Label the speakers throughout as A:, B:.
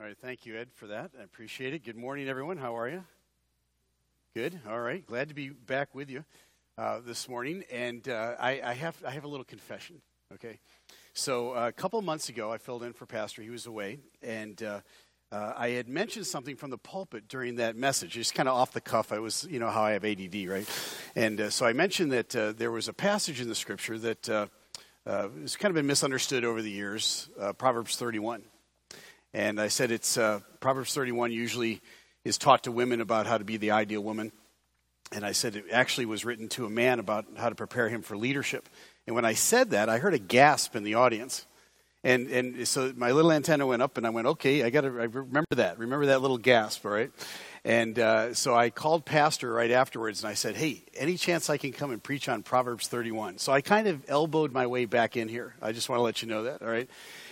A: All right, thank you, Ed, for that. I appreciate it. Good morning, everyone. How are you? Good. All right. Glad to be back with you uh, this morning. And uh, I, I, have I have a little confession. Okay. So uh, a couple months ago, I filled in for Pastor. He was away, and uh, uh, I had mentioned something from the pulpit during that message. Just kind of off the cuff. I was, you know, how I have ADD, right? And uh, so I mentioned that there was a passage in the Scripture that has kind of been misunderstood over the years, Proverbs 31. And I said it's uh, Proverbs 31 usually is taught to women about how to be the ideal woman. And I said it actually was written to a man about how to prepare him for leadership. And when I said that, I heard a gasp in the audience. And, and so my little antenna went up, and I went, okay, I got to remember that. Remember that little gasp, all right? And uh, so I called Pastor right afterwards, and I said, hey, any chance I can come and preach on Proverbs 31? So I kind of elbowed my way back in here. I just want to let you know that, all right?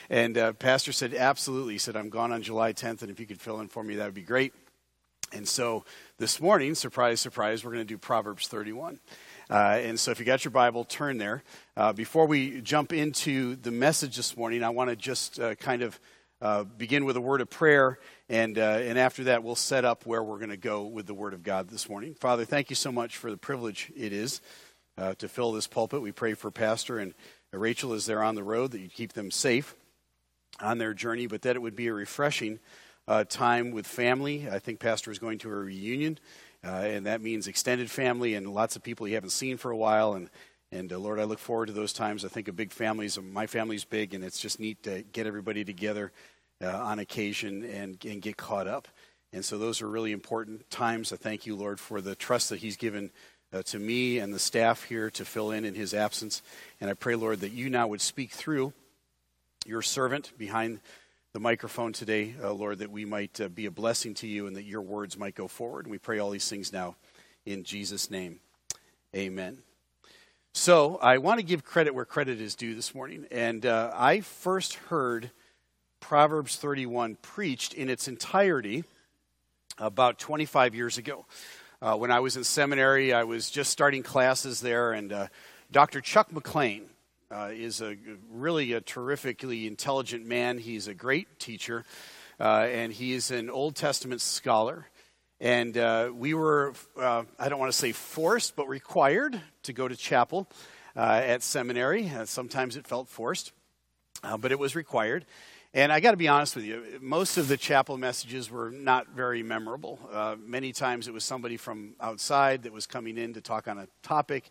A: And uh, Pastor said, absolutely. He said, I'm gone on July 10th, and if you could fill in for me, that would be great. And so this morning, surprise, surprise, we're going to do Proverbs 31. Uh, and so if you got your Bible, turn there. Uh, before we jump into the message this morning, I want to just uh, kind of uh, begin with a word of prayer. And, uh, and after that, we'll set up where we're going to go with the Word of God this morning. Father, thank you so much for the privilege it is uh, to fill this pulpit. We pray for Pastor and Rachel as they're on the road that you keep them safe on their journey, but that it would be a refreshing uh, time with family. I think Pastor is going to a reunion, uh, and that means extended family and lots of people you haven't seen for a while. And, and uh, Lord, I look forward to those times. I think of big families. My family's big, and it's just neat to get everybody together uh, on occasion and, and get caught up. And so those are really important times. I thank you, Lord, for the trust that He's given uh, to me and the staff here to fill in in His absence. And I pray, Lord, that you now would speak through your servant behind the microphone today, uh, Lord, that we might uh, be a blessing to you and that your words might go forward. And we pray all these things now in Jesus' name. Amen. So I want to give credit where credit is due this morning. And uh, I first heard Proverbs 31 preached in its entirety about 25 years ago. Uh, when I was in seminary, I was just starting classes there, and uh, Dr. Chuck McLean, uh, is a really a terrifically intelligent man. He's a great teacher, uh, and he is an Old Testament scholar. And uh, we were, uh, I don't want to say forced, but required to go to chapel uh, at seminary. Uh, sometimes it felt forced, but it was required. And I got to be honest with you, most of the chapel messages were not very memorable. many times it was somebody from outside that was coming in to talk on a topic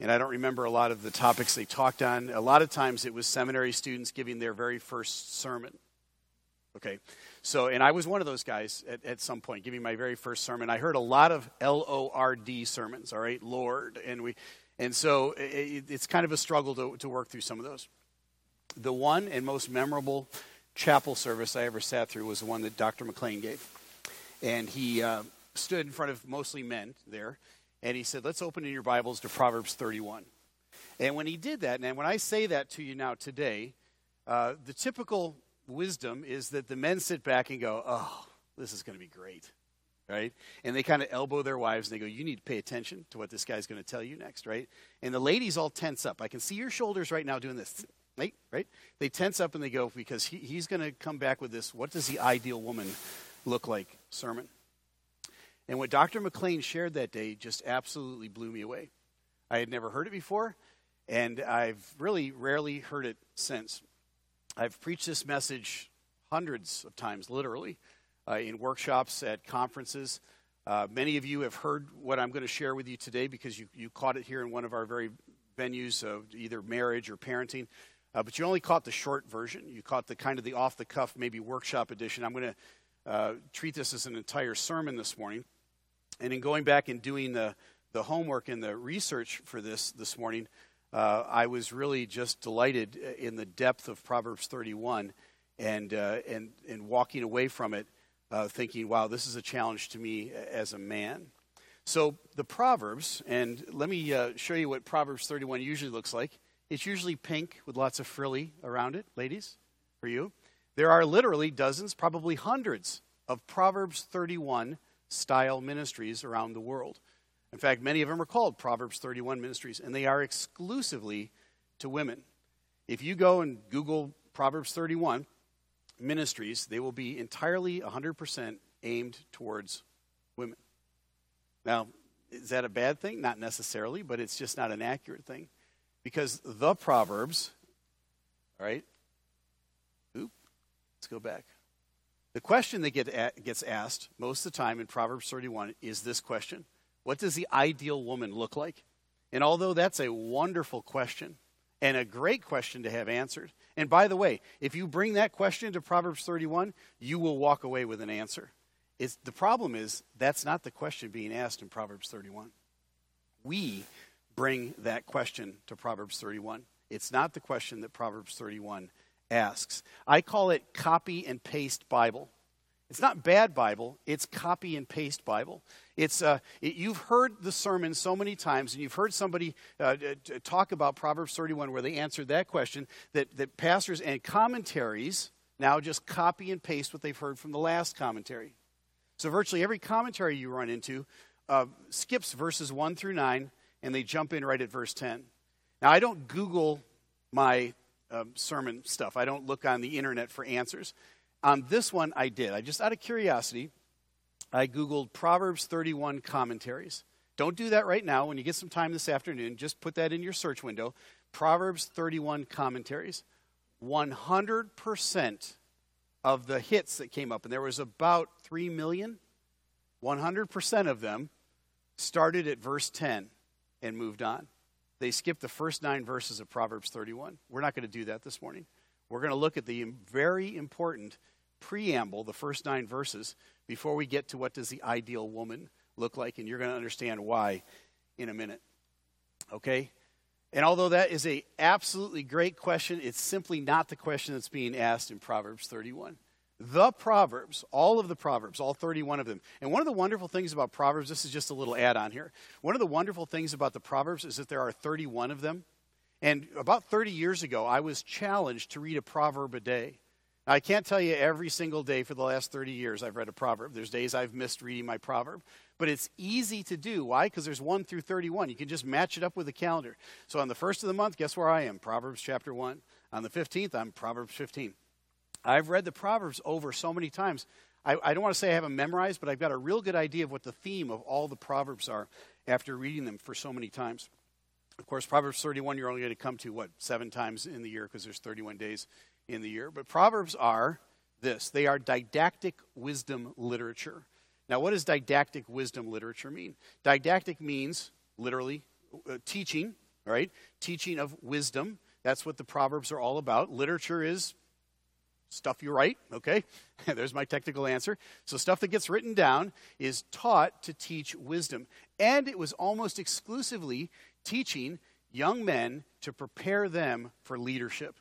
A: and I don't remember a lot of the topics they talked on. A lot of times it was seminary students giving their very first sermon. Okay, so, and I was one of those guys at, at some point giving my very first sermon. I heard a lot of L O R D sermons, all right, Lord. And, we, and so it, it's kind of a struggle to, to work through some of those. The one and most memorable chapel service I ever sat through was the one that Dr. McLean gave. And he uh, stood in front of mostly men there and he said, Let's open in your Bibles to Proverbs 31. And when he did that, and when I say that to you now today, uh, the typical wisdom is that the men sit back and go, Oh, this is going to be great. Right? And they kind of elbow their wives and they go, You need to pay attention to what this guy's going to tell you next, right? And the ladies all tense up. I can see your shoulders right now doing this. Right? right? They tense up and they go, Because he, he's going to come back with this, What does the ideal woman look like sermon? And what Dr. McLean shared that day just absolutely blew me away. I had never heard it before, and I've really rarely heard it since. I've preached this message hundreds of times, literally, uh, in workshops, at conferences. Uh, many of you have heard what I'm going to share with you today because you, you caught it here in one of our very venues of either marriage or parenting. Uh, but you only caught the short version. You caught the kind of the off the cuff, maybe workshop edition. I'm going to uh, treat this as an entire sermon this morning. And in going back and doing the, the homework and the research for this this morning, uh, I was really just delighted in the depth of Proverbs 31 and, uh, and, and walking away from it uh, thinking, wow, this is a challenge to me as a man. So the Proverbs, and let me uh, show you what Proverbs 31 usually looks like. It's usually pink with lots of frilly around it, ladies, for you. There are literally dozens, probably hundreds, of Proverbs 31 style ministries around the world. In fact, many of them are called Proverbs 31 ministries, and they are exclusively to women. If you go and Google Proverbs 31, ministries, they will be entirely 100% aimed towards women. Now, is that a bad thing? Not necessarily, but it's just not an accurate thing. Because the Proverbs, all right? Oop, let's go back. The question that get, gets asked most of the time in Proverbs 31 is this question What does the ideal woman look like? And although that's a wonderful question and a great question to have answered, and by the way, if you bring that question to Proverbs 31, you will walk away with an answer. It's, the problem is that's not the question being asked in Proverbs 31. We bring that question to Proverbs 31. It's not the question that Proverbs 31 asks. I call it copy and paste Bible. It's not bad Bible, it's copy and paste Bible. It's, uh, it, you've heard the sermon so many times, and you've heard somebody uh, talk about Proverbs 31 where they answered that question that, that pastors and commentaries now just copy and paste what they've heard from the last commentary. So virtually every commentary you run into uh, skips verses 1 through 9, and they jump in right at verse 10. Now, I don't Google my um, sermon stuff, I don't look on the internet for answers. On this one, I did. I just, out of curiosity, I Googled Proverbs 31 commentaries. Don't do that right now. When you get some time this afternoon, just put that in your search window. Proverbs 31 commentaries. 100% of the hits that came up, and there was about 3 million, 100% of them started at verse 10 and moved on. They skipped the first nine verses of Proverbs 31. We're not going to do that this morning. We're going to look at the very important preamble, the first nine verses, before we get to what does the ideal woman look like, and you're going to understand why in a minute. Okay? And although that is a absolutely great question, it's simply not the question that's being asked in Proverbs 31. The Proverbs, all of the Proverbs, all 31 of them. And one of the wonderful things about Proverbs, this is just a little add on here. One of the wonderful things about the Proverbs is that there are 31 of them. And about 30 years ago, I was challenged to read a proverb a day. Now, I can't tell you every single day for the last 30 years I've read a proverb. There's days I've missed reading my proverb. But it's easy to do. Why? Because there's 1 through 31. You can just match it up with the calendar. So on the first of the month, guess where I am? Proverbs chapter 1. On the 15th, I'm Proverbs 15. I've read the Proverbs over so many times. I, I don't want to say I have them memorized, but I've got a real good idea of what the theme of all the Proverbs are after reading them for so many times. Of course, Proverbs 31 you're only going to come to, what, seven times in the year because there's 31 days in the year. But Proverbs are this they are didactic wisdom literature. Now, what does didactic wisdom literature mean? Didactic means literally uh, teaching, right? Teaching of wisdom. That's what the Proverbs are all about. Literature is stuff you write, okay? There's my technical answer. So, stuff that gets written down is taught to teach wisdom. And it was almost exclusively teaching young men to prepare them for leadership.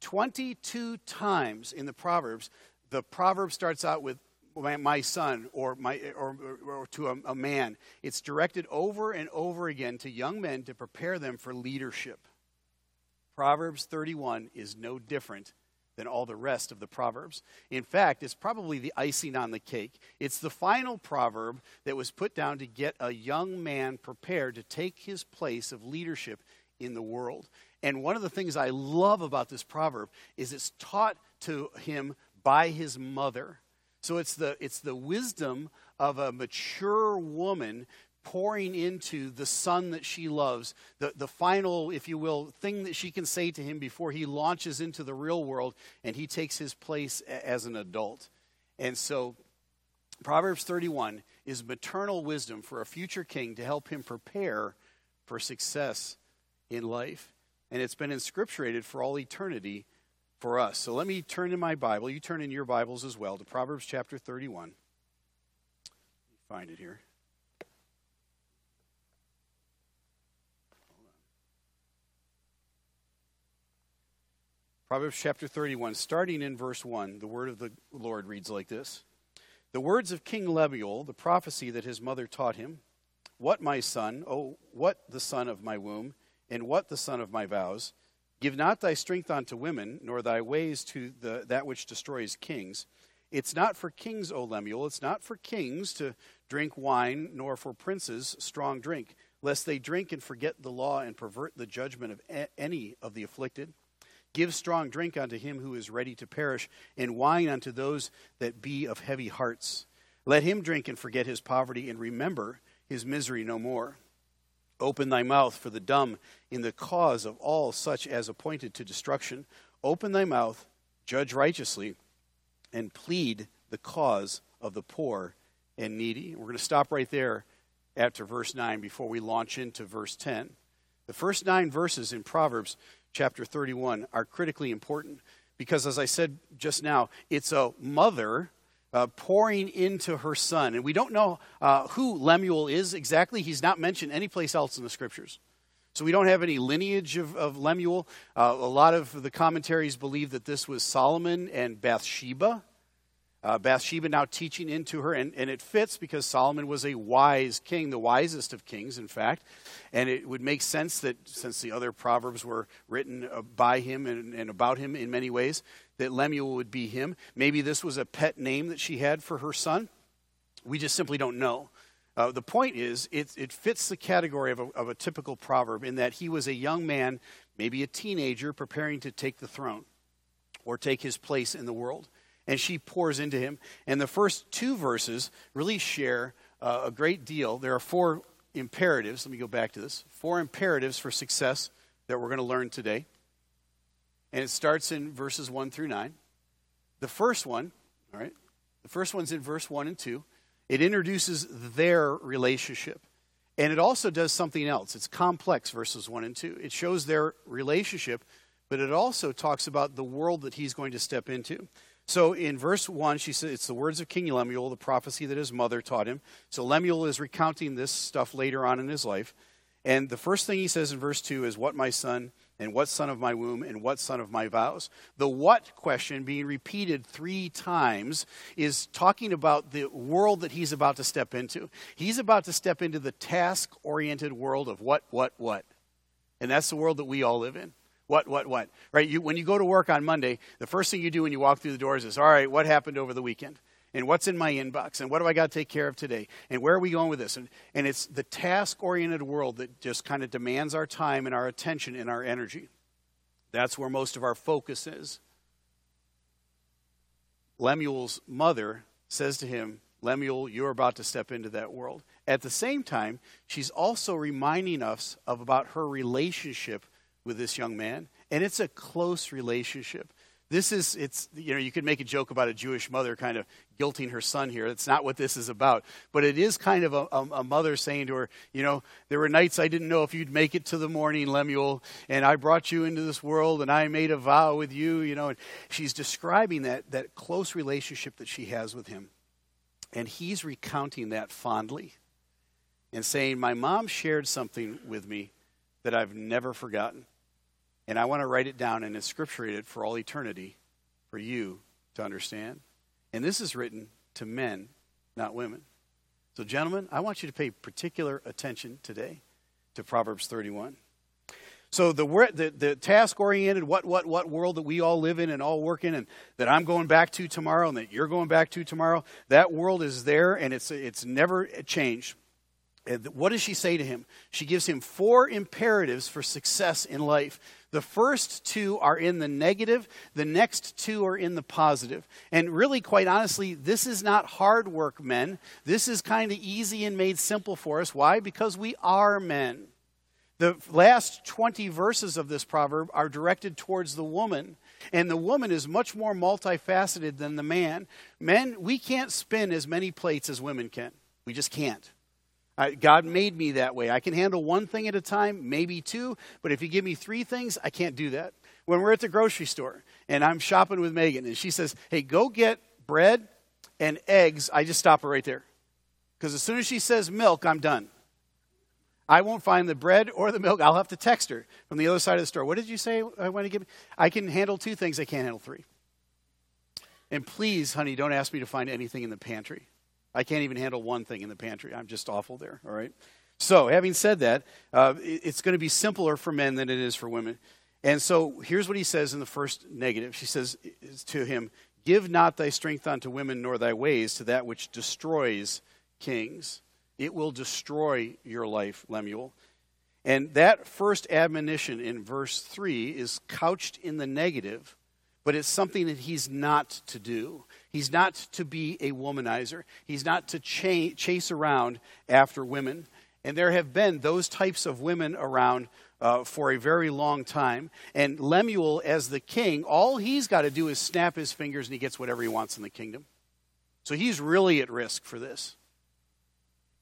A: 22 times in the Proverbs, the proverb starts out with my, son or, my, or, or, to a, a man. It's directed over and over again to young men to prepare them for leadership. Proverbs 31 is no different than all the rest of the Proverbs. In fact, it's probably the icing on the cake. It's the final proverb that was put down to get a young man prepared to take his place of leadership in the world. And one of the things I love about this proverb is it's taught to him by his mother. So it's the, it's the wisdom of a mature woman pouring into the son that she loves, the, the final, if you will, thing that she can say to him before he launches into the real world and he takes his place as an adult. And so, Proverbs 31 is maternal wisdom for a future king to help him prepare for success in life. And it's been inscripturated for all eternity for us. So let me turn in my Bible. You turn in your Bibles as well to Proverbs chapter 31. Find it here. Proverbs chapter 31, starting in verse 1, the word of the Lord reads like this The words of King Lemuel, the prophecy that his mother taught him What, my son, oh, what the son of my womb, and what the son of my vows? Give not thy strength unto women, nor thy ways to the, that which destroys kings. It's not for kings, O Lemuel, it's not for kings to drink wine, nor for princes strong drink, lest they drink and forget the law and pervert the judgment of any of the afflicted. Give strong drink unto him who is ready to perish, and wine unto those that be of heavy hearts. Let him drink and forget his poverty, and remember his misery no more. Open thy mouth for the dumb in the cause of all such as appointed to destruction. Open thy mouth, judge righteously, and plead the cause of the poor and needy. We're going to stop right there after verse 9 before we launch into verse 10. The first nine verses in Proverbs chapter 31 are critically important because, as I said just now, it's a mother uh, pouring into her son. And we don't know uh, who Lemuel is exactly. He's not mentioned anyplace else in the scriptures. So we don't have any lineage of, of Lemuel. Uh, a lot of the commentaries believe that this was Solomon and Bathsheba. Uh, Bathsheba now teaching into her, and, and it fits because Solomon was a wise king, the wisest of kings, in fact. And it would make sense that since the other proverbs were written uh, by him and, and about him in many ways, that Lemuel would be him. Maybe this was a pet name that she had for her son. We just simply don't know. Uh, the point is, it, it fits the category of a, of a typical proverb in that he was a young man, maybe a teenager, preparing to take the throne or take his place in the world and she pours into him. And the first two verses really share uh, a great deal. There are four imperatives. Let me go back to this. Four imperatives for success that we're going to learn today. And it starts in verses 1 through 9. The first one, all right, the first one's in verse 1 and 2. It introduces their relationship. And it also does something else. It's complex, verses 1 and 2. It shows their relationship, but it also talks about the world that he's going to step into. So in verse 1, she says it's the words of King Lemuel, the prophecy that his mother taught him. So Lemuel is recounting this stuff later on in his life. And the first thing he says in verse 2 is, What my son, and what son of my womb, and what son of my vows. The what question being repeated three times is talking about the world that he's about to step into. He's about to step into the task oriented world of what, what, what. And that's the world that we all live in. What, what, what? Right? You, when you go to work on Monday, the first thing you do when you walk through the doors is, all right, what happened over the weekend? And what's in my inbox? And what do I got to take care of today? And where are we going with this? And, and it's the task oriented world that just kind of demands our time and our attention and our energy. That's where most of our focus is. Lemuel's mother says to him, Lemuel, you're about to step into that world. At the same time, she's also reminding us of about her relationship with this young man, and it's a close relationship. This is, it's, you know, you could make a joke about a Jewish mother kind of guilting her son here. That's not what this is about. But it is kind of a, a, mother saying to her, you know, there were nights I didn't know if you'd make it to the morning, Lemuel, and I brought you into this world and I made a vow with you, you know. And she's describing that, that close relationship that she has with him. And he's recounting that fondly and saying, My mom shared something with me that I've never forgotten. And I want to write it down and inscripturate it for all eternity for you to understand. And this is written to men, not women. So, gentlemen, I want you to pay particular attention today to Proverbs 31. So, the, the, the task oriented, what, what, what world that we all live in and all work in, and that I'm going back to tomorrow and that you're going back to tomorrow, that world is there and it's, it's never changed. And what does she say to him? She gives him four imperatives for success in life. The first two are in the negative, the next two are in the positive. And really, quite honestly, this is not hard work, men. This is kind of easy and made simple for us. Why? Because we are men. The last 20 verses of this proverb are directed towards the woman. And the woman is much more multifaceted than the man. Men, we can't spin as many plates as women can. We just can't. God made me that way. I can handle one thing at a time, maybe two, but if you give me three things, I can't do that. When we're at the grocery store and I'm shopping with Megan and she says, hey, go get bread and eggs, I just stop her right there. Because as soon as she says milk, I'm done. I won't find the bread or the milk. I'll have to text her from the other side of the store. What did you say I want to give? I can handle two things, I can't handle three. And please, honey, don't ask me to find anything in the pantry. I can't even handle one thing in the pantry. I'm just awful there, all right? So, having said that, uh, it's going to be simpler for men than it is for women. And so, here's what he says in the first negative. She says to him, Give not thy strength unto women, nor thy ways to that which destroys kings. It will destroy your life, Lemuel. And that first admonition in verse 3 is couched in the negative, but it's something that he's not to do. He's not to be a womanizer, he's not to ch- chase around after women. And there have been those types of women around uh, for a very long time. And Lemuel, as the king, all he's got to do is snap his fingers and he gets whatever he wants in the kingdom. So he's really at risk for this.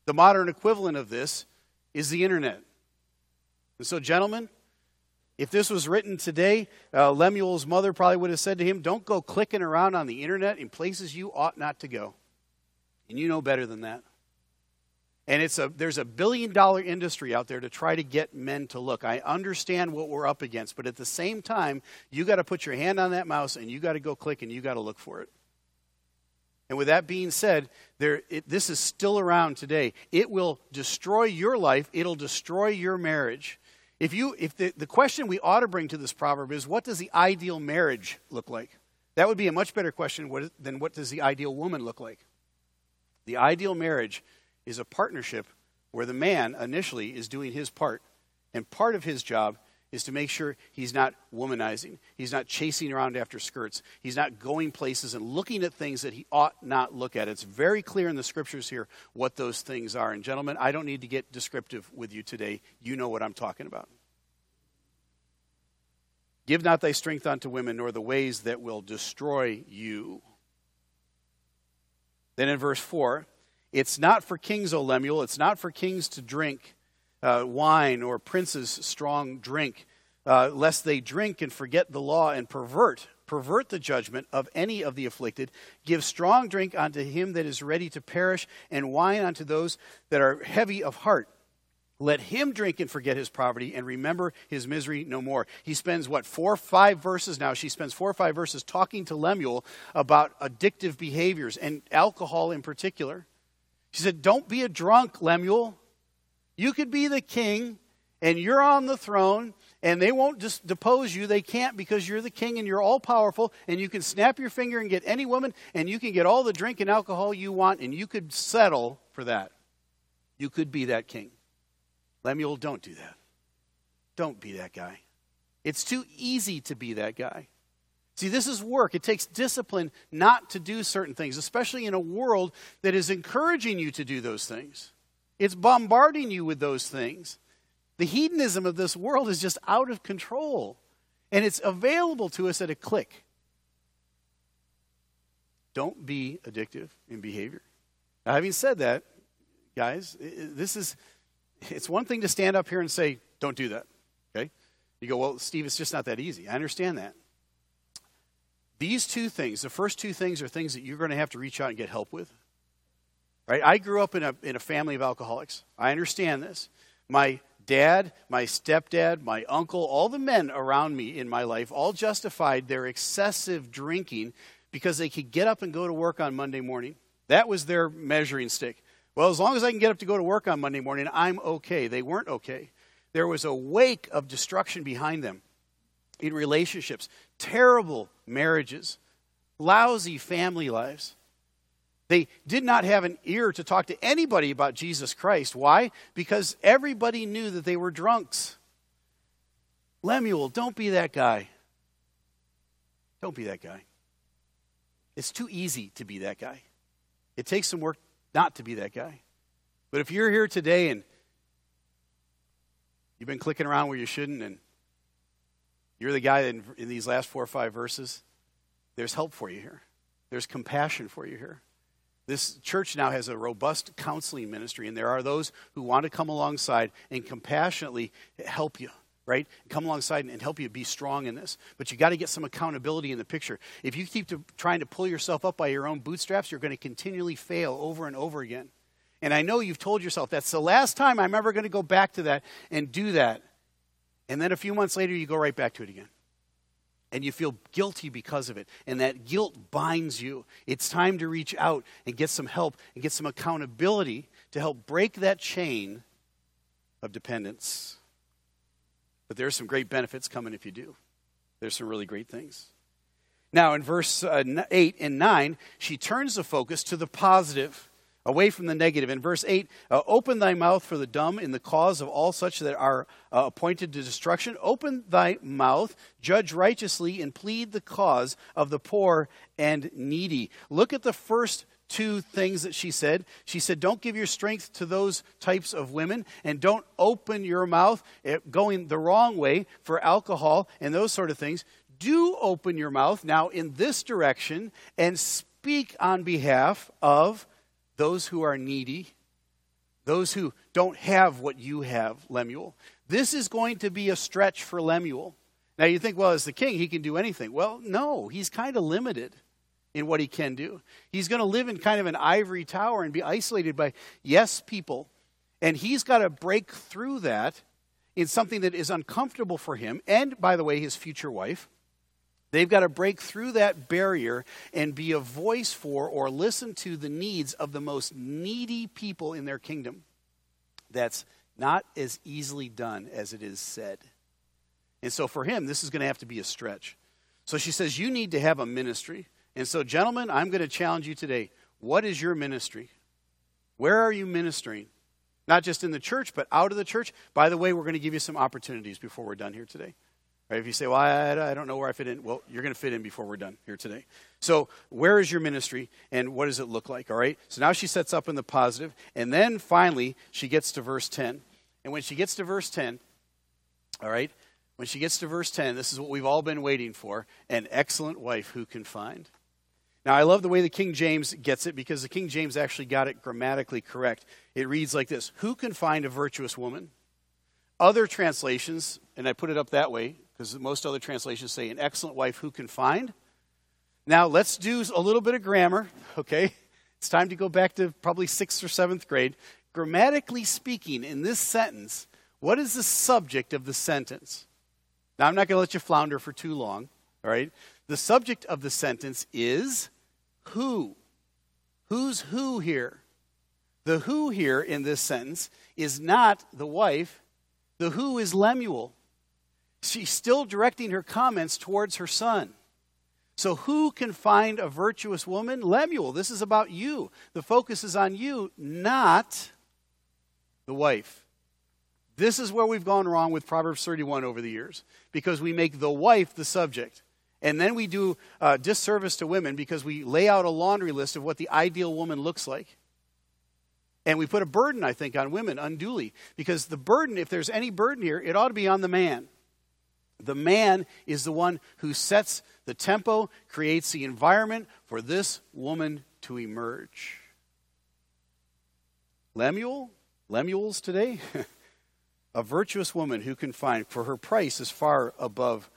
A: The modern equivalent of this is the internet. And so, gentlemen, if this was written today, uh, Lemuel's mother probably would have said to him, Don't go clicking around on the internet in places you ought not to go. And you know better than that. And it's a, there's a billion dollar industry out there to try to get men to look. I understand what we're up against, but at the same time, you got to put your hand on that mouse and you got to go click and you got to look for it. And with that being said, there, it, this is still around today. It will destroy your life, it'll destroy your marriage. If, you, if the, the question we ought to bring to this proverb is, what does the ideal marriage look like? That would be a much better question than what does the ideal woman look like? The ideal marriage is a partnership where the man initially is doing his part, and part of his job is to make sure he's not womanizing. He's not chasing around after skirts. He's not going places and looking at things that he ought not look at. It's very clear in the scriptures here what those things are. And, gentlemen, I don't need to get descriptive with you today. You know what I'm talking about. Give not thy strength unto women, nor the ways that will destroy you. Then in verse 4, it's not for kings, O Lemuel, it's not for kings to drink uh, wine or princes strong drink, uh, lest they drink and forget the law and pervert pervert the judgment of any of the afflicted. Give strong drink unto him that is ready to perish, and wine unto those that are heavy of heart. Let him drink and forget his poverty and remember his misery no more. He spends, what, four or five verses now? She spends four or five verses talking to Lemuel about addictive behaviors and alcohol in particular. She said, Don't be a drunk, Lemuel. You could be the king and you're on the throne and they won't just depose you. They can't because you're the king and you're all powerful and you can snap your finger and get any woman and you can get all the drink and alcohol you want and you could settle for that. You could be that king. Lemuel, don't do that. Don't be that guy. It's too easy to be that guy. See, this is work. It takes discipline not to do certain things, especially in a world that is encouraging you to do those things. It's bombarding you with those things. The hedonism of this world is just out of control, and it's available to us at a click. Don't be addictive in behavior. Now, having said that, guys, this is it's one thing to stand up here and say, don't do that. Okay? You go, well, Steve, it's just not that easy. I understand that. These two things, the first two things are things that you're going to have to reach out and get help with. Right? I grew up in a, in a family of alcoholics. I understand this. My dad, my stepdad, my uncle, all the men around me in my life all justified their excessive drinking because they could get up and go to work on Monday morning. That was their measuring stick. Well, as long as I can get up to go to work on Monday morning, I'm okay. They weren't okay. There was a wake of destruction behind them in relationships, terrible marriages, lousy family lives. They did not have an ear to talk to anybody about Jesus Christ. Why? Because everybody knew that they were drunks. Lemuel, don't be that guy. Don't be that guy. It's too easy to be that guy. It takes some work not to be that guy. But if you're here today and you've been clicking around where you shouldn't, and you're the guy in, in these last four or five verses, there's help for you here. There's compassion for you here. This church now has a robust counseling ministry, and there are those who want to come alongside and compassionately help you, right? Come alongside and help you be strong in this. But you got to get some accountability in the picture. If you keep to, trying to pull yourself up by your own bootstraps, you're going to continually fail over and over again. And I know you've told yourself that's the last time I'm ever going to go back to that and do that. And then a few months later, you go right back to it again and you feel guilty because of it. And that guilt binds you. It's time to reach out and get some help and get some accountability to help break that chain of dependence. But there's some great benefits coming if you do. There's some really great things. Now, in verse uh, 8 and 9, she turns the focus to the positive. Away from the negative. In verse 8, uh, open thy mouth for the dumb in the cause of all such that are uh, appointed to destruction. Open thy mouth, judge righteously, and plead the cause of the poor and needy. Look at the first two things that she said. She said, Don't give your strength to those types of women, and don't open your mouth eh, going the wrong way for alcohol and those sort of things. Do open your mouth now in this direction and speak on behalf of those who are needy, those who don't have what you have, Lemuel. This is going to be a stretch for Lemuel. Now you think, well, as the king, he can do anything. Well, no, he's kind of limited in what he can do. He's going to live in kind of an ivory tower and be isolated by yes people. And he's got to break through that in something that is uncomfortable for him and, by the way, his future wife. They've got to break through that barrier and be a voice for or listen to the needs of the most needy people in their kingdom. That's not as easily done as it is said. And so for him, this is going to have to be a stretch. So she says, You need to have a ministry. And so, gentlemen, I'm going to challenge you today. What is your ministry? Where are you ministering? Not just in the church, but out of the church. By the way, we're going to give you some opportunities before we're done here today. Right? If you say, well, I, I don't know where I fit in, well, you're going to fit in before we're done here today. So, where is your ministry and what does it look like? All right? So now she sets up in the positive, and then finally she gets to verse 10. And when she gets to verse 10, all right, when she gets to verse 10, this is what we've all been waiting for an excellent wife who can find. Now, I love the way the King James gets it because the King James actually got it grammatically correct. It reads like this Who can find a virtuous woman? Other translations, and I put it up that way, because most other translations say, an excellent wife who can find. Now, let's do a little bit of grammar, okay? It's time to go back to probably sixth or seventh grade. Grammatically speaking, in this sentence, what is the subject of the sentence? Now, I'm not going to let you flounder for too long, all right? The subject of the sentence is who. Who's who here? The who here in this sentence is not the wife, the who is Lemuel she's still directing her comments towards her son. So, who can find a virtuous woman? Lemuel, this is about you. The focus is on you, not the wife. This is where we've gone wrong with Proverbs 31 over the years because we make the wife the subject. And then we do uh, disservice to women because we lay out a laundry list of what the ideal woman looks like. And we put a burden, I think, on women unduly because the burden, if there's any burden here, it ought to be on the man. The man is the one who sets the tempo, creates the environment for this woman to emerge. Lemuel, Lemuel's today, a virtuous woman who can find, for her price is far above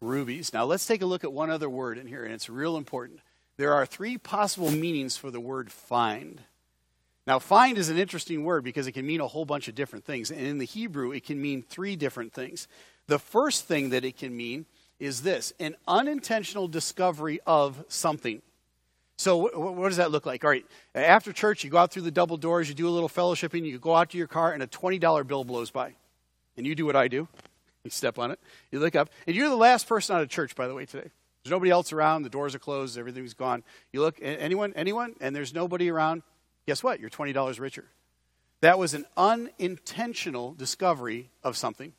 A: rubies. Now let's take a look at one other word in here, and it's real important. There are three possible meanings for the word find. Now, find is an interesting word because it can mean a whole bunch of different things. And in the Hebrew, it can mean three different things. The first thing that it can mean is this an unintentional discovery of something. So, what does that look like? All right, after church, you go out through the double doors, you do a little fellowshipping, you go out to your car, and a $20 bill blows by. And you do what I do you step on it, you look up, and you're the last person out of church, by the way, today. There's nobody else around, the doors are closed, everything's gone. You look, anyone, anyone, and there's nobody around, guess what? You're $20 richer. That was an unintentional discovery of something.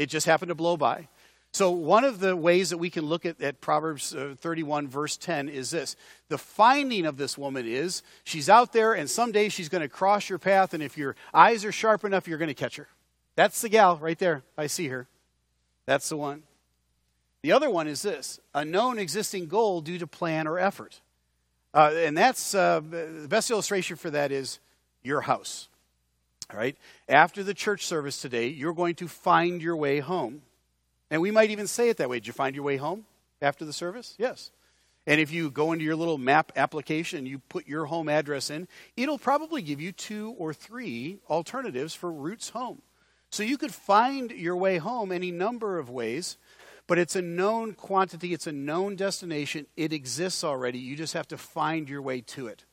A: It just happened to blow by. So, one of the ways that we can look at, at Proverbs uh, 31, verse 10, is this. The finding of this woman is she's out there, and someday she's going to cross your path, and if your eyes are sharp enough, you're going to catch her. That's the gal right there. I see her. That's the one. The other one is this a known existing goal due to plan or effort. Uh, and that's uh, the best illustration for that is your house. Right? After the church service today, you're going to find your way home. And we might even say it that way. Did you find your way home after the service? Yes. And if you go into your little map application you put your home address in, it'll probably give you two or three alternatives for routes home. So you could find your way home any number of ways, but it's a known quantity, it's a known destination, it exists already. You just have to find your way to it.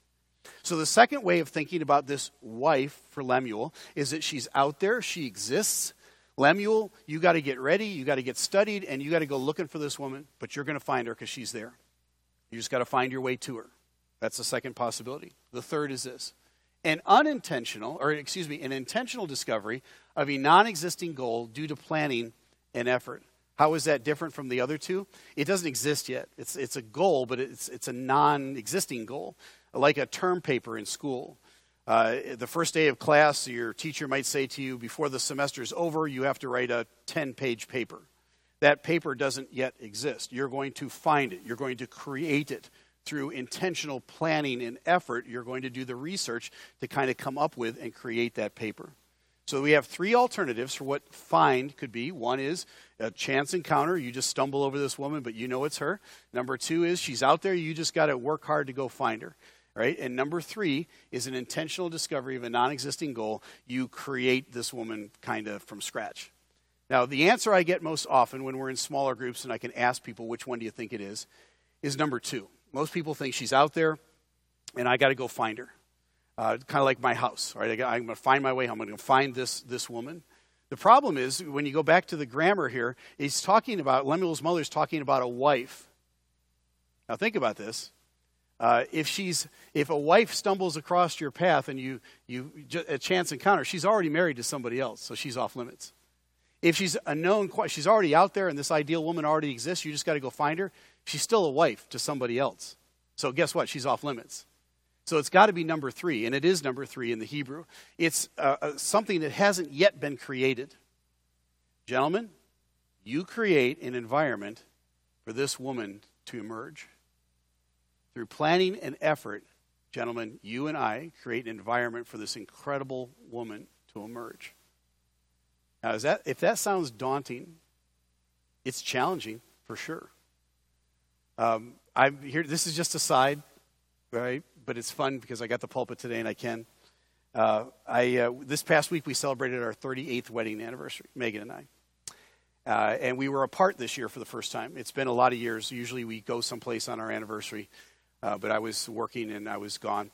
A: So, the second way of thinking about this wife for Lemuel is that she's out there, she exists. Lemuel, you got to get ready, you got to get studied, and you got to go looking for this woman, but you're going to find her because she's there. You just got to find your way to her. That's the second possibility. The third is this an unintentional, or excuse me, an intentional discovery of a non existing goal due to planning and effort. How is that different from the other two? It doesn't exist yet. It's, it's a goal, but it's, it's a non existing goal, like a term paper in school. Uh, the first day of class, your teacher might say to you, before the semester is over, you have to write a 10 page paper. That paper doesn't yet exist. You're going to find it, you're going to create it through intentional planning and effort. You're going to do the research to kind of come up with and create that paper. So we have three alternatives for what find could be. One is a chance encounter. You just stumble over this woman, but you know it's her. Number two is she's out there. You just got to work hard to go find her. Right? And number three is an intentional discovery of a non existing goal. You create this woman kind of from scratch. Now, the answer I get most often when we're in smaller groups and I can ask people, which one do you think it is, is number two. Most people think she's out there and I got to go find her uh, kind of like my house, right? I am going to find my way home. I'm going to find this, this woman. The problem is, when you go back to the grammar here, he's talking about, Lemuel's mother is talking about a wife. Now, think about this. Uh, if she's if a wife stumbles across your path and you you a chance encounter, she's already married to somebody else, so she's off limits. If she's a known, she's already out there, and this ideal woman already exists. You just got to go find her. She's still a wife to somebody else. So guess what? She's off limits. So it's got to be number three, and it is number three in the Hebrew. It's uh, uh, something that hasn't yet been created. Gentlemen, you create an environment for this woman to emerge. Through planning and effort, gentlemen, you and I create an environment for this incredible woman to emerge. Now, is that, if that sounds daunting, it's challenging for sure. Um, I'm here. This is just a side, right? but it's fun because I got the pulpit today and I can. Uh, I, uh, this past week we celebrated our 38th wedding anniversary, Megan and I. Uh, and we were apart this year for the first time. It's been a lot of years. Usually we go someplace on our anniversary, uh, but I was working and I was gone.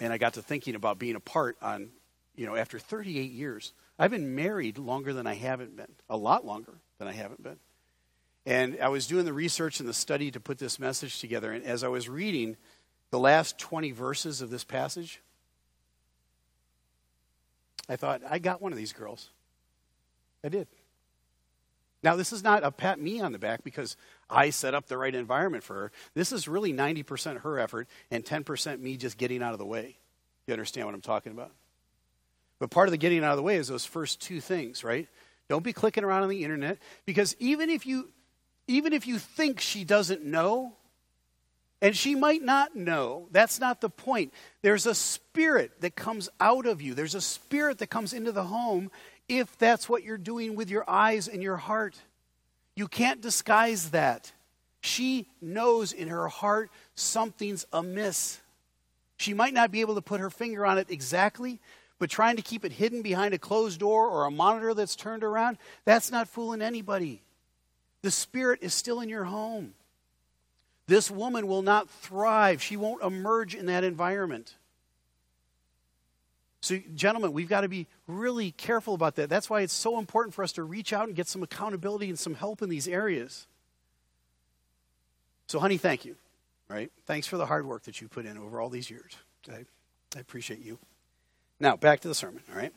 A: And I got to thinking about being apart on, you know, after 38 years. I've been married longer than I haven't been, a lot longer than I haven't been. And I was doing the research and the study to put this message together. And as I was reading, the last 20 verses of this passage, I thought, I got one of these girls. I did. Now, this is not a pat me on the back because I set up the right environment for her. This is really 90% her effort and 10% me just getting out of the way. You understand what I'm talking about? But part of the getting out of the way is those first two things, right? Don't be clicking around on the internet because even if you even if you think she doesn't know, and she might not know. That's not the point. There's a spirit that comes out of you, there's a spirit that comes into the home if that's what you're doing with your eyes and your heart. You can't disguise that. She knows in her heart something's amiss. She might not be able to put her finger on it exactly, but trying to keep it hidden behind a closed door or a monitor that's turned around, that's not fooling anybody. The Spirit is still in your home. This woman will not thrive. She won't emerge in that environment. So, gentlemen, we've got to be really careful about that. That's why it's so important for us to reach out and get some accountability and some help in these areas. So, honey, thank you. Right? Thanks for the hard work that you put in over all these years. I, I appreciate you. Now, back to the sermon, all right?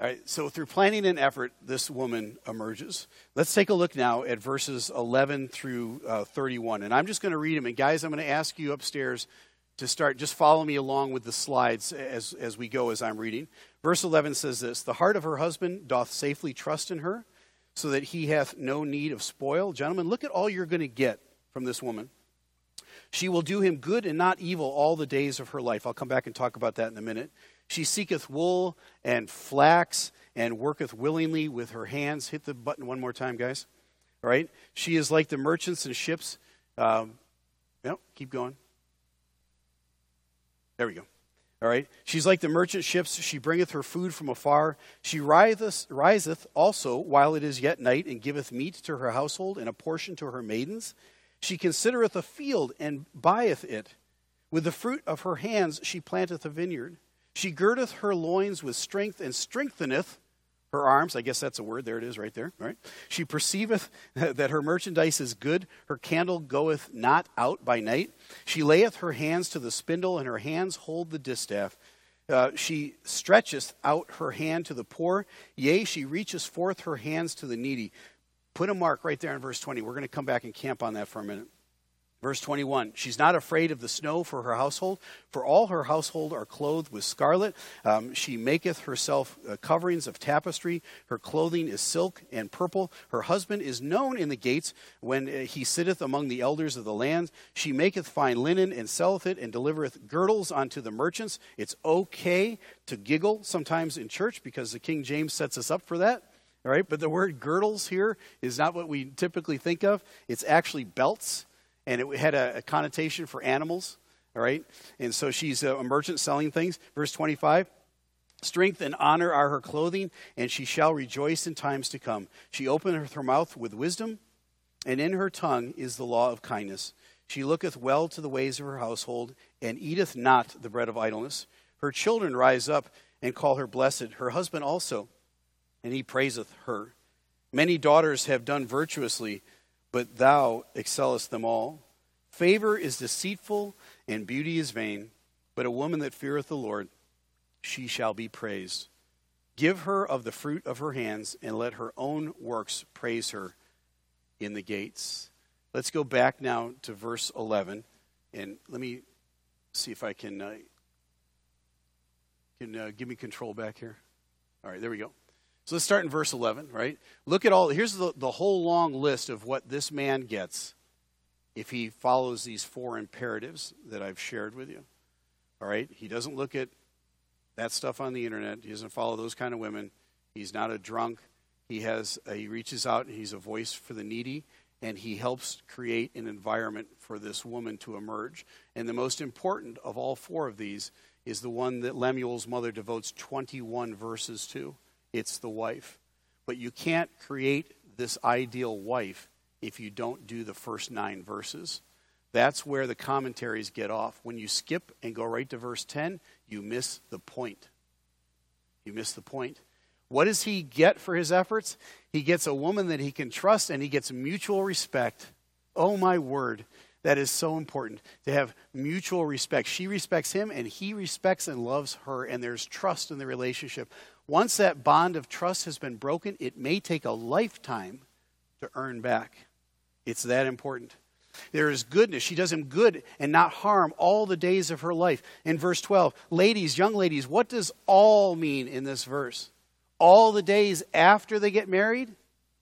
A: All right, so through planning and effort, this woman emerges. Let's take a look now at verses 11 through uh, 31. And I'm just going to read them. And guys, I'm going to ask you upstairs to start, just follow me along with the slides as, as we go as I'm reading. Verse 11 says this The heart of her husband doth safely trust in her, so that he hath no need of spoil. Gentlemen, look at all you're going to get from this woman. She will do him good and not evil all the days of her life. I'll come back and talk about that in a minute. She seeketh wool and flax and worketh willingly with her hands. Hit the button one more time, guys. All right? She is like the merchants and ships. Um, yep, keep going. There we go. All right. She's like the merchant ships. She bringeth her food from afar. She riseth, riseth also while it is yet night, and giveth meat to her household and a portion to her maidens. She considereth a field and buyeth it. With the fruit of her hands she planteth a vineyard. She girdeth her loins with strength and strengtheneth her arms. I guess that's a word. There it is, right there. Right. She perceiveth that her merchandise is good. Her candle goeth not out by night. She layeth her hands to the spindle, and her hands hold the distaff. Uh, she stretcheth out her hand to the poor. Yea, she reaches forth her hands to the needy. Put a mark right there in verse 20. We're going to come back and camp on that for a minute. Verse 21 She's not afraid of the snow for her household, for all her household are clothed with scarlet. Um, she maketh herself uh, coverings of tapestry. Her clothing is silk and purple. Her husband is known in the gates when uh, he sitteth among the elders of the land. She maketh fine linen and selleth it, and delivereth girdles unto the merchants. It's okay to giggle sometimes in church because the King James sets us up for that. All right, but the word girdles here is not what we typically think of. It's actually belts and it had a, a connotation for animals. All right? And so she's uh, a merchant selling things. Verse 25. Strength and honor are her clothing, and she shall rejoice in times to come. She openeth her mouth with wisdom, and in her tongue is the law of kindness. She looketh well to the ways of her household, and eateth not the bread of idleness. Her children rise up and call her blessed, her husband also, and he praiseth her. Many daughters have done virtuously but thou excellest them all. Favor is deceitful, and beauty is vain, but a woman that feareth the Lord, she shall be praised. Give her of the fruit of her hands, and let her own works praise her in the gates. Let's go back now to verse 11, and let me see if I can, uh, can uh, give me control back here. All right, there we go. So let's start in verse 11, right? Look at all, here's the, the whole long list of what this man gets if he follows these four imperatives that I've shared with you. All right? He doesn't look at that stuff on the internet, he doesn't follow those kind of women. He's not a drunk. He has he reaches out and he's a voice for the needy and he helps create an environment for this woman to emerge. And the most important of all four of these is the one that Lemuel's mother devotes 21 verses to it's the wife. But you can't create this ideal wife if you don't do the first nine verses. That's where the commentaries get off. When you skip and go right to verse 10, you miss the point. You miss the point. What does he get for his efforts? He gets a woman that he can trust and he gets mutual respect. Oh, my word. That is so important to have mutual respect. She respects him and he respects and loves her, and there's trust in the relationship. Once that bond of trust has been broken, it may take a lifetime to earn back. It's that important. There is goodness. She does him good and not harm all the days of her life. In verse 12, ladies, young ladies, what does all mean in this verse? All the days after they get married?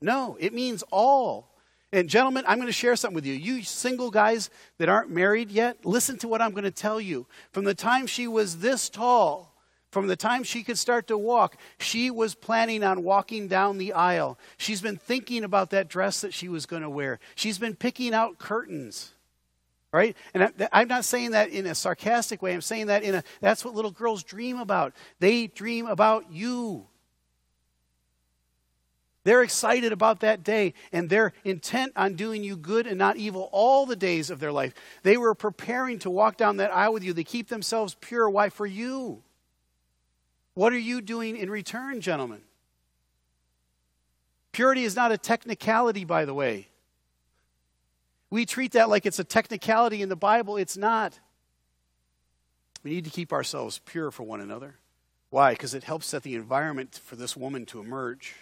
A: No, it means all. And gentlemen, I'm going to share something with you. You single guys that aren't married yet, listen to what I'm going to tell you. From the time she was this tall from the time she could start to walk, she was planning on walking down the aisle. She's been thinking about that dress that she was going to wear. She's been picking out curtains. Right? And I'm not saying that in a sarcastic way. I'm saying that in a that's what little girls dream about. They dream about you. They're excited about that day and they're intent on doing you good and not evil all the days of their life. They were preparing to walk down that aisle with you. They keep themselves pure. Why? For you. What are you doing in return, gentlemen? Purity is not a technicality, by the way. We treat that like it's a technicality in the Bible. It's not. We need to keep ourselves pure for one another. Why? Because it helps set the environment for this woman to emerge.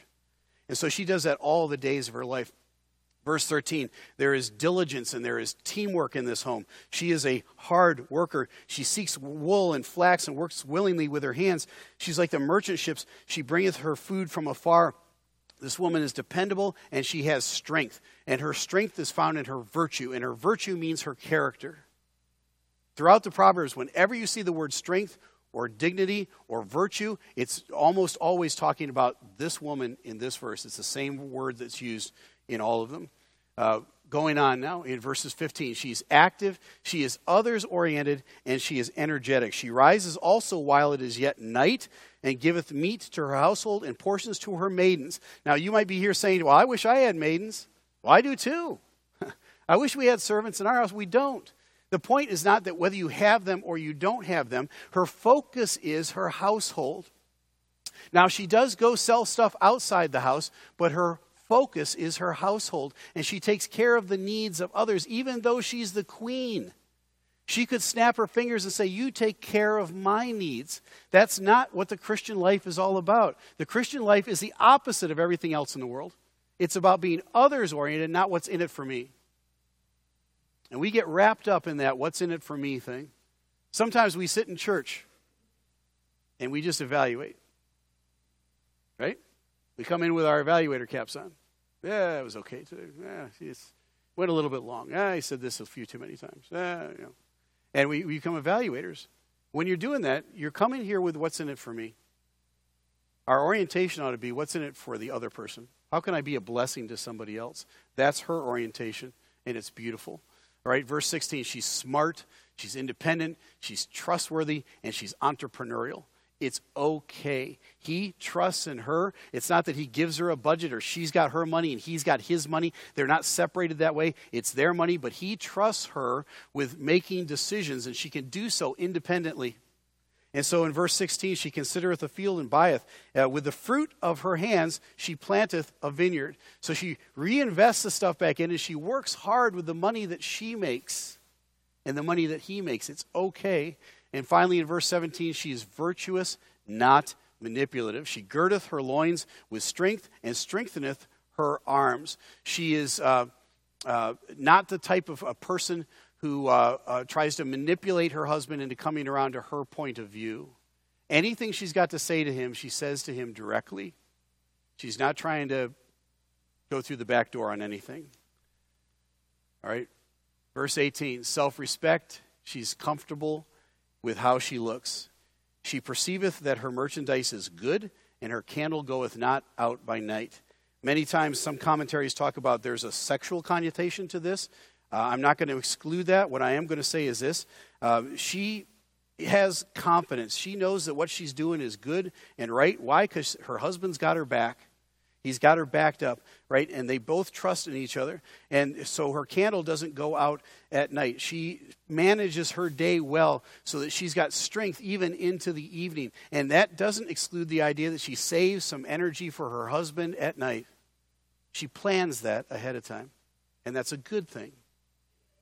A: And so she does that all the days of her life. Verse 13, there is diligence and there is teamwork in this home. She is a hard worker. She seeks wool and flax and works willingly with her hands. She's like the merchant ships. She bringeth her food from afar. This woman is dependable and she has strength. And her strength is found in her virtue, and her virtue means her character. Throughout the Proverbs, whenever you see the word strength or dignity or virtue, it's almost always talking about this woman in this verse. It's the same word that's used in all of them. Uh, going on now in verses 15. She's active, she is others oriented, and she is energetic. She rises also while it is yet night and giveth meat to her household and portions to her maidens. Now, you might be here saying, Well, I wish I had maidens. Well, I do too. I wish we had servants in our house. We don't. The point is not that whether you have them or you don't have them, her focus is her household. Now, she does go sell stuff outside the house, but her focus is her household, and she takes care of the needs of others, even though she's the queen. She could snap her fingers and say, You take care of my needs. That's not what the Christian life is all about. The Christian life is the opposite of everything else in the world. It's about being others oriented, not what's in it for me. And we get wrapped up in that what's in it for me thing. Sometimes we sit in church and we just evaluate. Right? We come in with our evaluator caps on. Yeah, it was okay today. Yeah, it's went a little bit long. Ah, I said this a few too many times. Ah, you know. And we, we become evaluators. When you're doing that, you're coming here with what's in it for me. Our orientation ought to be what's in it for the other person. How can I be a blessing to somebody else? That's her orientation, and it's beautiful. All right, verse 16, she's smart, she's independent, she's trustworthy, and she's entrepreneurial. It's okay. He trusts in her. It's not that he gives her a budget or she's got her money and he's got his money. They're not separated that way. It's their money, but he trusts her with making decisions and she can do so independently. And so in verse 16, she considereth a field and buyeth. Uh, with the fruit of her hands, she planteth a vineyard. So she reinvests the stuff back in and she works hard with the money that she makes and the money that he makes. It's okay. And finally, in verse 17, she is virtuous, not manipulative. She girdeth her loins with strength and strengtheneth her arms. She is uh, uh, not the type of a person who uh, uh, tries to manipulate her husband into coming around to her point of view. Anything she's got to say to him, she says to him directly. She's not trying to go through the back door on anything. All right? Verse 18 self respect. She's comfortable with how she looks. She perceiveth that her merchandise is good, and her candle goeth not out by night. Many times, some commentaries talk about there's a sexual connotation to this. Uh, I'm not going to exclude that. What I am going to say is this uh, she has confidence. She knows that what she's doing is good and right. Why? Because her husband's got her back. He's got her backed up, right? And they both trust in each other. And so her candle doesn't go out at night. She manages her day well so that she's got strength even into the evening. And that doesn't exclude the idea that she saves some energy for her husband at night. She plans that ahead of time. And that's a good thing.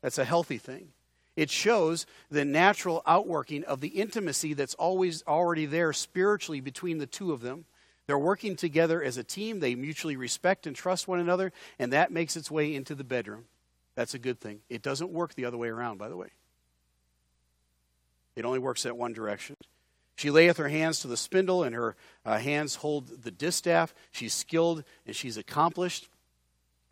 A: That's a healthy thing. It shows the natural outworking of the intimacy that's always already there spiritually between the two of them. They're working together as a team. They mutually respect and trust one another, and that makes its way into the bedroom. That's a good thing. It doesn't work the other way around, by the way. It only works that one direction. She layeth her hands to the spindle, and her uh, hands hold the distaff. She's skilled and she's accomplished.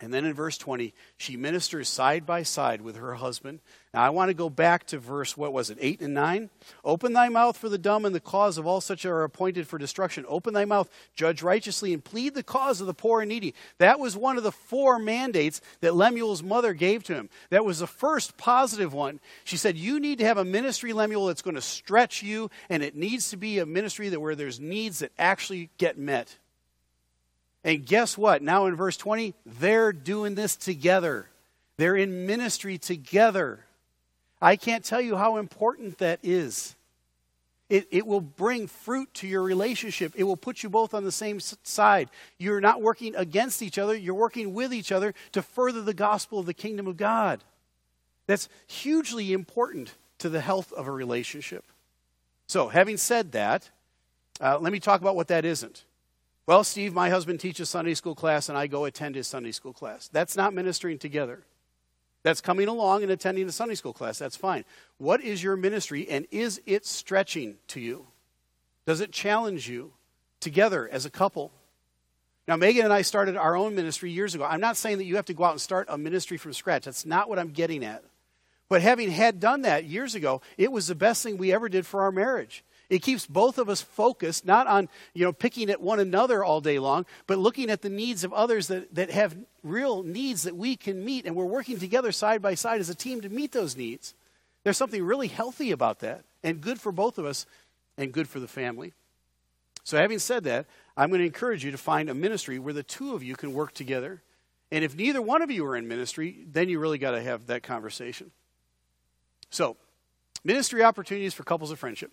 A: And then in verse 20, she ministers side by side with her husband. Now I want to go back to verse, what was it, 8 and 9? Open thy mouth for the dumb and the cause of all such are appointed for destruction. Open thy mouth, judge righteously, and plead the cause of the poor and needy. That was one of the four mandates that Lemuel's mother gave to him. That was the first positive one. She said, You need to have a ministry, Lemuel, that's going to stretch you, and it needs to be a ministry that where there's needs that actually get met. And guess what? Now in verse 20, they're doing this together. They're in ministry together. I can't tell you how important that is. It, it will bring fruit to your relationship. It will put you both on the same side. You're not working against each other, you're working with each other to further the gospel of the kingdom of God. That's hugely important to the health of a relationship. So, having said that, uh, let me talk about what that isn't. Well, Steve, my husband teaches Sunday school class and I go attend his Sunday school class. That's not ministering together. That's coming along and attending the Sunday school class. That's fine. What is your ministry and is it stretching to you? Does it challenge you together as a couple? Now, Megan and I started our own ministry years ago. I'm not saying that you have to go out and start a ministry from scratch. That's not what I'm getting at. But having had done that years ago, it was the best thing we ever did for our marriage. It keeps both of us focused, not on, you know, picking at one another all day long, but looking at the needs of others that, that have real needs that we can meet, and we're working together side by side as a team to meet those needs. There's something really healthy about that, and good for both of us, and good for the family. So, having said that, I'm going to encourage you to find a ministry where the two of you can work together. And if neither one of you are in ministry, then you really got to have that conversation. So, ministry opportunities for couples of friendship.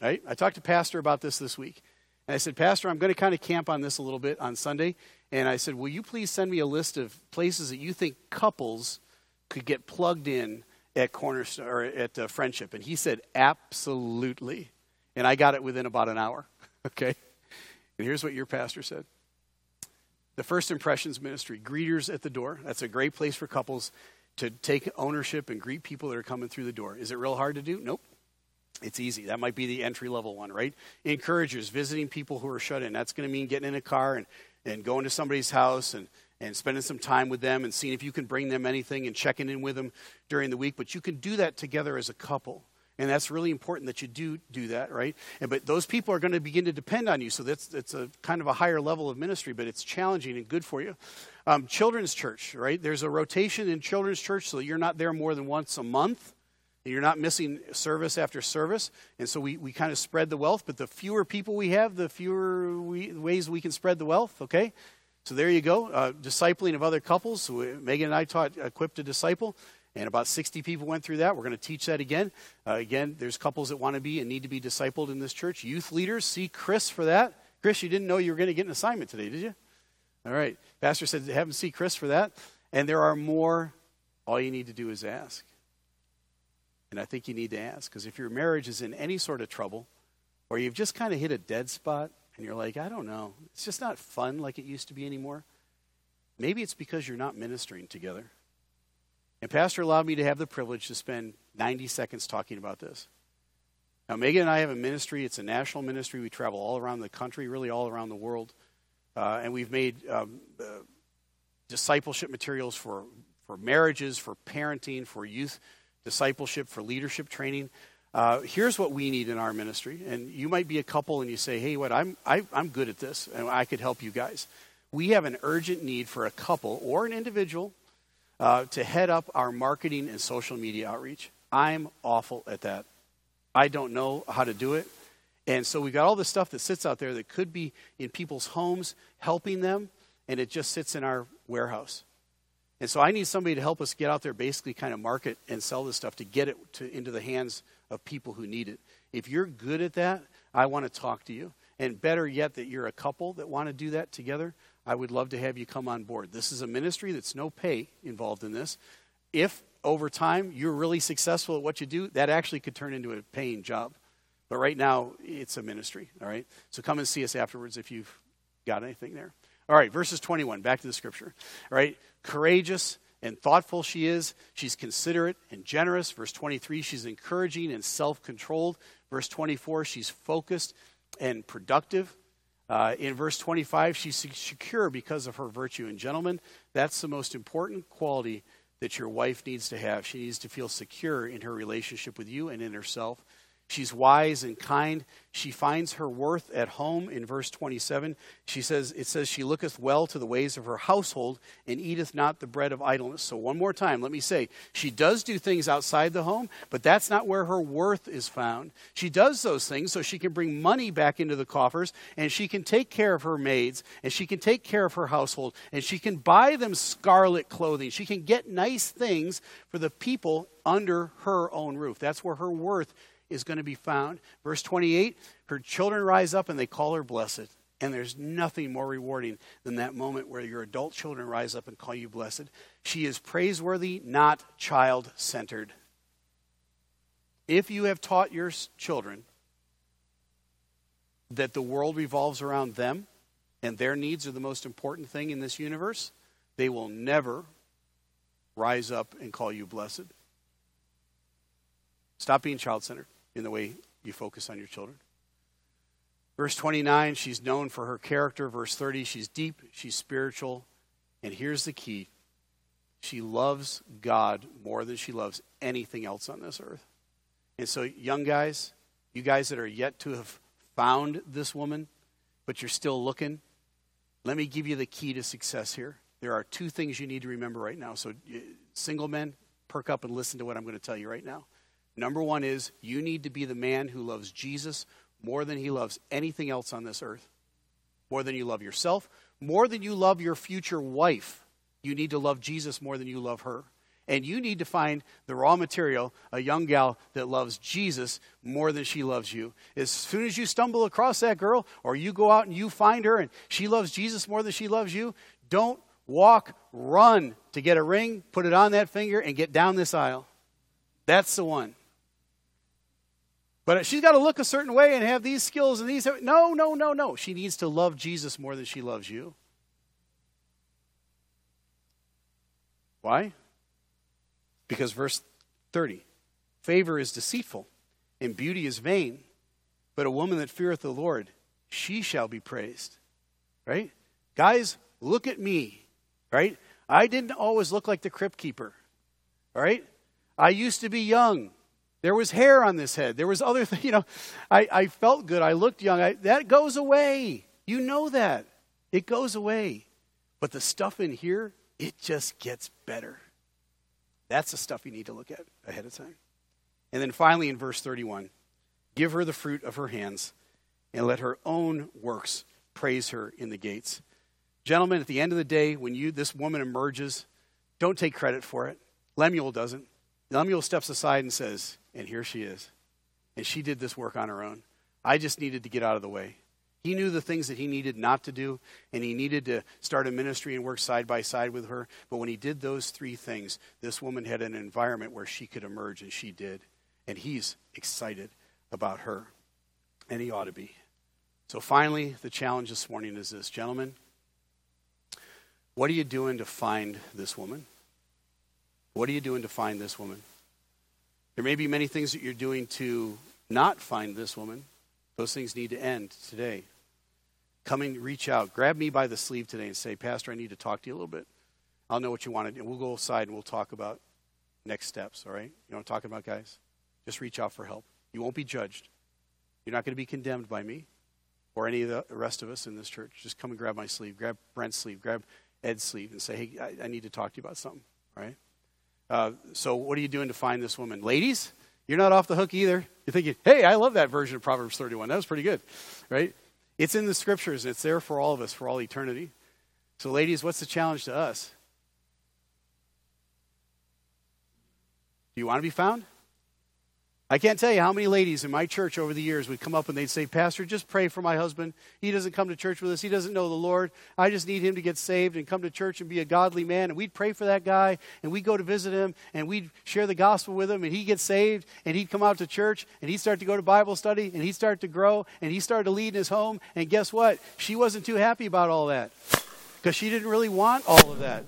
A: Right? I talked to Pastor about this this week. And I said, Pastor, I'm going to kind of camp on this a little bit on Sunday. And I said, Will you please send me a list of places that you think couples could get plugged in at Cornerstone or at uh, Friendship? And he said, Absolutely. And I got it within about an hour. okay? And here's what your pastor said The First Impressions Ministry, greeters at the door. That's a great place for couples to take ownership and greet people that are coming through the door. Is it real hard to do? Nope. It's easy. That might be the entry level one, right? Encouragers, visiting people who are shut in. That's going to mean getting in a car and, and going to somebody's house and, and spending some time with them and seeing if you can bring them anything and checking in with them during the week. But you can do that together as a couple. And that's really important that you do do that, right? And, but those people are going to begin to depend on you. So that's, that's a kind of a higher level of ministry, but it's challenging and good for you. Um, children's church, right? There's a rotation in children's church so you're not there more than once a month. You're not missing service after service. And so we, we kind of spread the wealth. But the fewer people we have, the fewer we, ways we can spread the wealth, okay? So there you go. Uh, discipling of other couples. So Megan and I taught Equip to Disciple. And about 60 people went through that. We're going to teach that again. Uh, again, there's couples that want to be and need to be discipled in this church. Youth leaders, see Chris for that. Chris, you didn't know you were going to get an assignment today, did you? All right. Pastor said, have him see Chris for that. And there are more. All you need to do is ask. And I think you need to ask because if your marriage is in any sort of trouble or you've just kind of hit a dead spot and you're like, I don't know, it's just not fun like it used to be anymore, maybe it's because you're not ministering together. And Pastor allowed me to have the privilege to spend 90 seconds talking about this. Now, Megan and I have a ministry. It's a national ministry. We travel all around the country, really all around the world. Uh, and we've made um, uh, discipleship materials for, for marriages, for parenting, for youth discipleship, for leadership training. Uh, here's what we need in our ministry. And you might be a couple and you say, hey, what, I'm, I, am i am good at this, and I could help you guys. We have an urgent need for a couple or an individual uh, to head up our marketing and social media outreach. I'm awful at that. I don't know how to do it. And so we've got all this stuff that sits out there that could be in people's homes helping them, and it just sits in our warehouse. And so I need somebody to help us get out there, basically kind of market and sell this stuff to get it to, into the hands of people who need it. If you're good at that, I want to talk to you. And better yet, that you're a couple that want to do that together, I would love to have you come on board. This is a ministry that's no pay involved in this. If over time you're really successful at what you do, that actually could turn into a paying job. But right now, it's a ministry, all right? So come and see us afterwards if you've got anything there. All right, verses 21, back to the scripture. All right, courageous and thoughtful she is. She's considerate and generous. Verse 23, she's encouraging and self controlled. Verse 24, she's focused and productive. Uh, in verse 25, she's secure because of her virtue. And, gentlemen, that's the most important quality that your wife needs to have. She needs to feel secure in her relationship with you and in herself. She's wise and kind. She finds her worth at home in verse 27. She says, it says, she looketh well to the ways of her household and eateth not the bread of idleness. So, one more time, let me say, she does do things outside the home, but that's not where her worth is found. She does those things so she can bring money back into the coffers and she can take care of her maids and she can take care of her household and she can buy them scarlet clothing. She can get nice things for the people under her own roof. That's where her worth is going to be found. Verse 28 her children rise up and they call her blessed. And there's nothing more rewarding than that moment where your adult children rise up and call you blessed. She is praiseworthy, not child centered. If you have taught your children that the world revolves around them and their needs are the most important thing in this universe, they will never rise up and call you blessed. Stop being child centered in the way you focus on your children. Verse 29, she's known for her character. Verse 30, she's deep, she's spiritual. And here's the key she loves God more than she loves anything else on this earth. And so, young guys, you guys that are yet to have found this woman, but you're still looking, let me give you the key to success here. There are two things you need to remember right now. So, single men, perk up and listen to what I'm going to tell you right now. Number one is you need to be the man who loves Jesus more than he loves anything else on this earth, more than you love yourself, more than you love your future wife. You need to love Jesus more than you love her. And you need to find the raw material, a young gal that loves Jesus more than she loves you. As soon as you stumble across that girl, or you go out and you find her and she loves Jesus more than she loves you, don't walk, run to get a ring, put it on that finger, and get down this aisle. That's the one. But she's got to look a certain way and have these skills and these. No, no, no, no. She needs to love Jesus more than she loves you. Why? Because verse 30 favor is deceitful and beauty is vain, but a woman that feareth the Lord, she shall be praised. Right? Guys, look at me. Right? I didn't always look like the crypt keeper. All right? I used to be young. There was hair on this head. There was other things, you know. I, I felt good. I looked young. I, that goes away. You know that. It goes away. But the stuff in here, it just gets better. That's the stuff you need to look at ahead of time. And then finally in verse 31, give her the fruit of her hands and let her own works praise her in the gates. Gentlemen, at the end of the day, when you this woman emerges, don't take credit for it. Lemuel doesn't. Lemuel steps aside and says, and here she is. And she did this work on her own. I just needed to get out of the way. He knew the things that he needed not to do, and he needed to start a ministry and work side by side with her. But when he did those three things, this woman had an environment where she could emerge, and she did. And he's excited about her, and he ought to be. So finally, the challenge this morning is this gentlemen, what are you doing to find this woman? What are you doing to find this woman? There may be many things that you're doing to not find this woman. Those things need to end today. Coming, reach out. Grab me by the sleeve today and say, Pastor, I need to talk to you a little bit. I'll know what you want to do. We'll go aside and we'll talk about next steps, all right? You know what I'm talking about, guys? Just reach out for help. You won't be judged. You're not going to be condemned by me or any of the rest of us in this church. Just come and grab my sleeve, grab Brent's sleeve, grab Ed's sleeve, and say, hey, I, I need to talk to you about something, all right? Uh, so, what are you doing to find this woman? Ladies, you're not off the hook either. You're thinking, hey, I love that version of Proverbs 31. That was pretty good, right? It's in the scriptures, and it's there for all of us for all eternity. So, ladies, what's the challenge to us? Do you want to be found? I can't tell you how many ladies in my church over the years would come up and they'd say, Pastor, just pray for my husband. He doesn't come to church with us. He doesn't know the Lord. I just need him to get saved and come to church and be a godly man. And we'd pray for that guy and we'd go to visit him and we'd share the gospel with him and he'd get saved and he'd come out to church and he'd start to go to Bible study and he'd start to grow and he started to lead in his home. And guess what? She wasn't too happy about all that because she didn't really want all of that.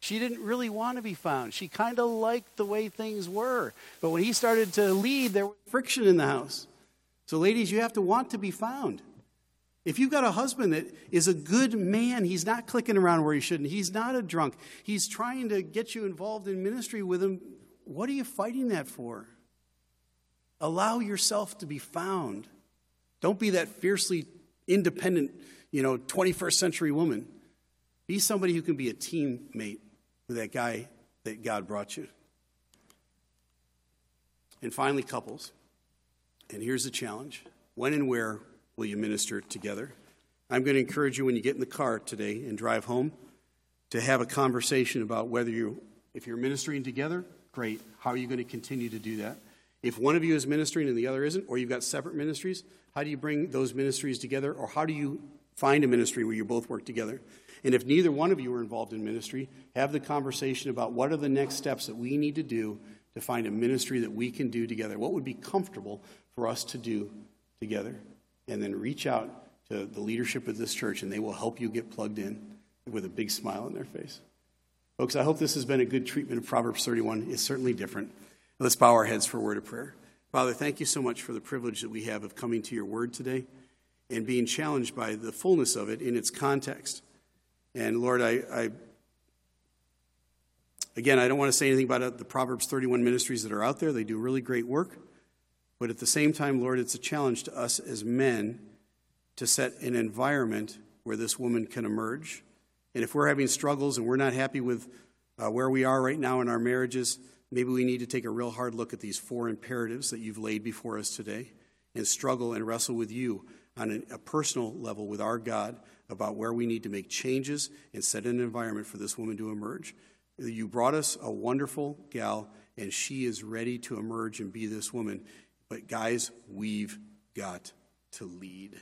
A: She didn't really want to be found. She kind of liked the way things were. But when he started to lead, there was friction in the house. So, ladies, you have to want to be found. If you've got a husband that is a good man, he's not clicking around where he shouldn't, he's not a drunk, he's trying to get you involved in ministry with him, what are you fighting that for? Allow yourself to be found. Don't be that fiercely independent, you know, 21st century woman. Be somebody who can be a teammate with that guy that God brought you. And finally, couples. And here's the challenge when and where will you minister together? I'm going to encourage you when you get in the car today and drive home to have a conversation about whether you, if you're ministering together, great. How are you going to continue to do that? If one of you is ministering and the other isn't, or you've got separate ministries, how do you bring those ministries together? Or how do you find a ministry where you both work together? And if neither one of you are involved in ministry, have the conversation about what are the next steps that we need to do to find a ministry that we can do together. What would be comfortable for us to do together? And then reach out to the leadership of this church, and they will help you get plugged in with a big smile on their face. Folks, I hope this has been a good treatment of Proverbs 31. It's certainly different. Let's bow our heads for a word of prayer. Father, thank you so much for the privilege that we have of coming to your word today and being challenged by the fullness of it in its context. And Lord, I, I again, I don't want to say anything about uh, the Proverbs 31 ministries that are out there. They do really great work. But at the same time, Lord, it's a challenge to us as men to set an environment where this woman can emerge. And if we're having struggles and we're not happy with uh, where we are right now in our marriages, maybe we need to take a real hard look at these four imperatives that you've laid before us today and struggle and wrestle with you on a, personal level with our God about where we need to make changes and set an environment for this woman to emerge. You brought us a wonderful gal, and she is ready to emerge and be this woman. But, guys, we've got to lead.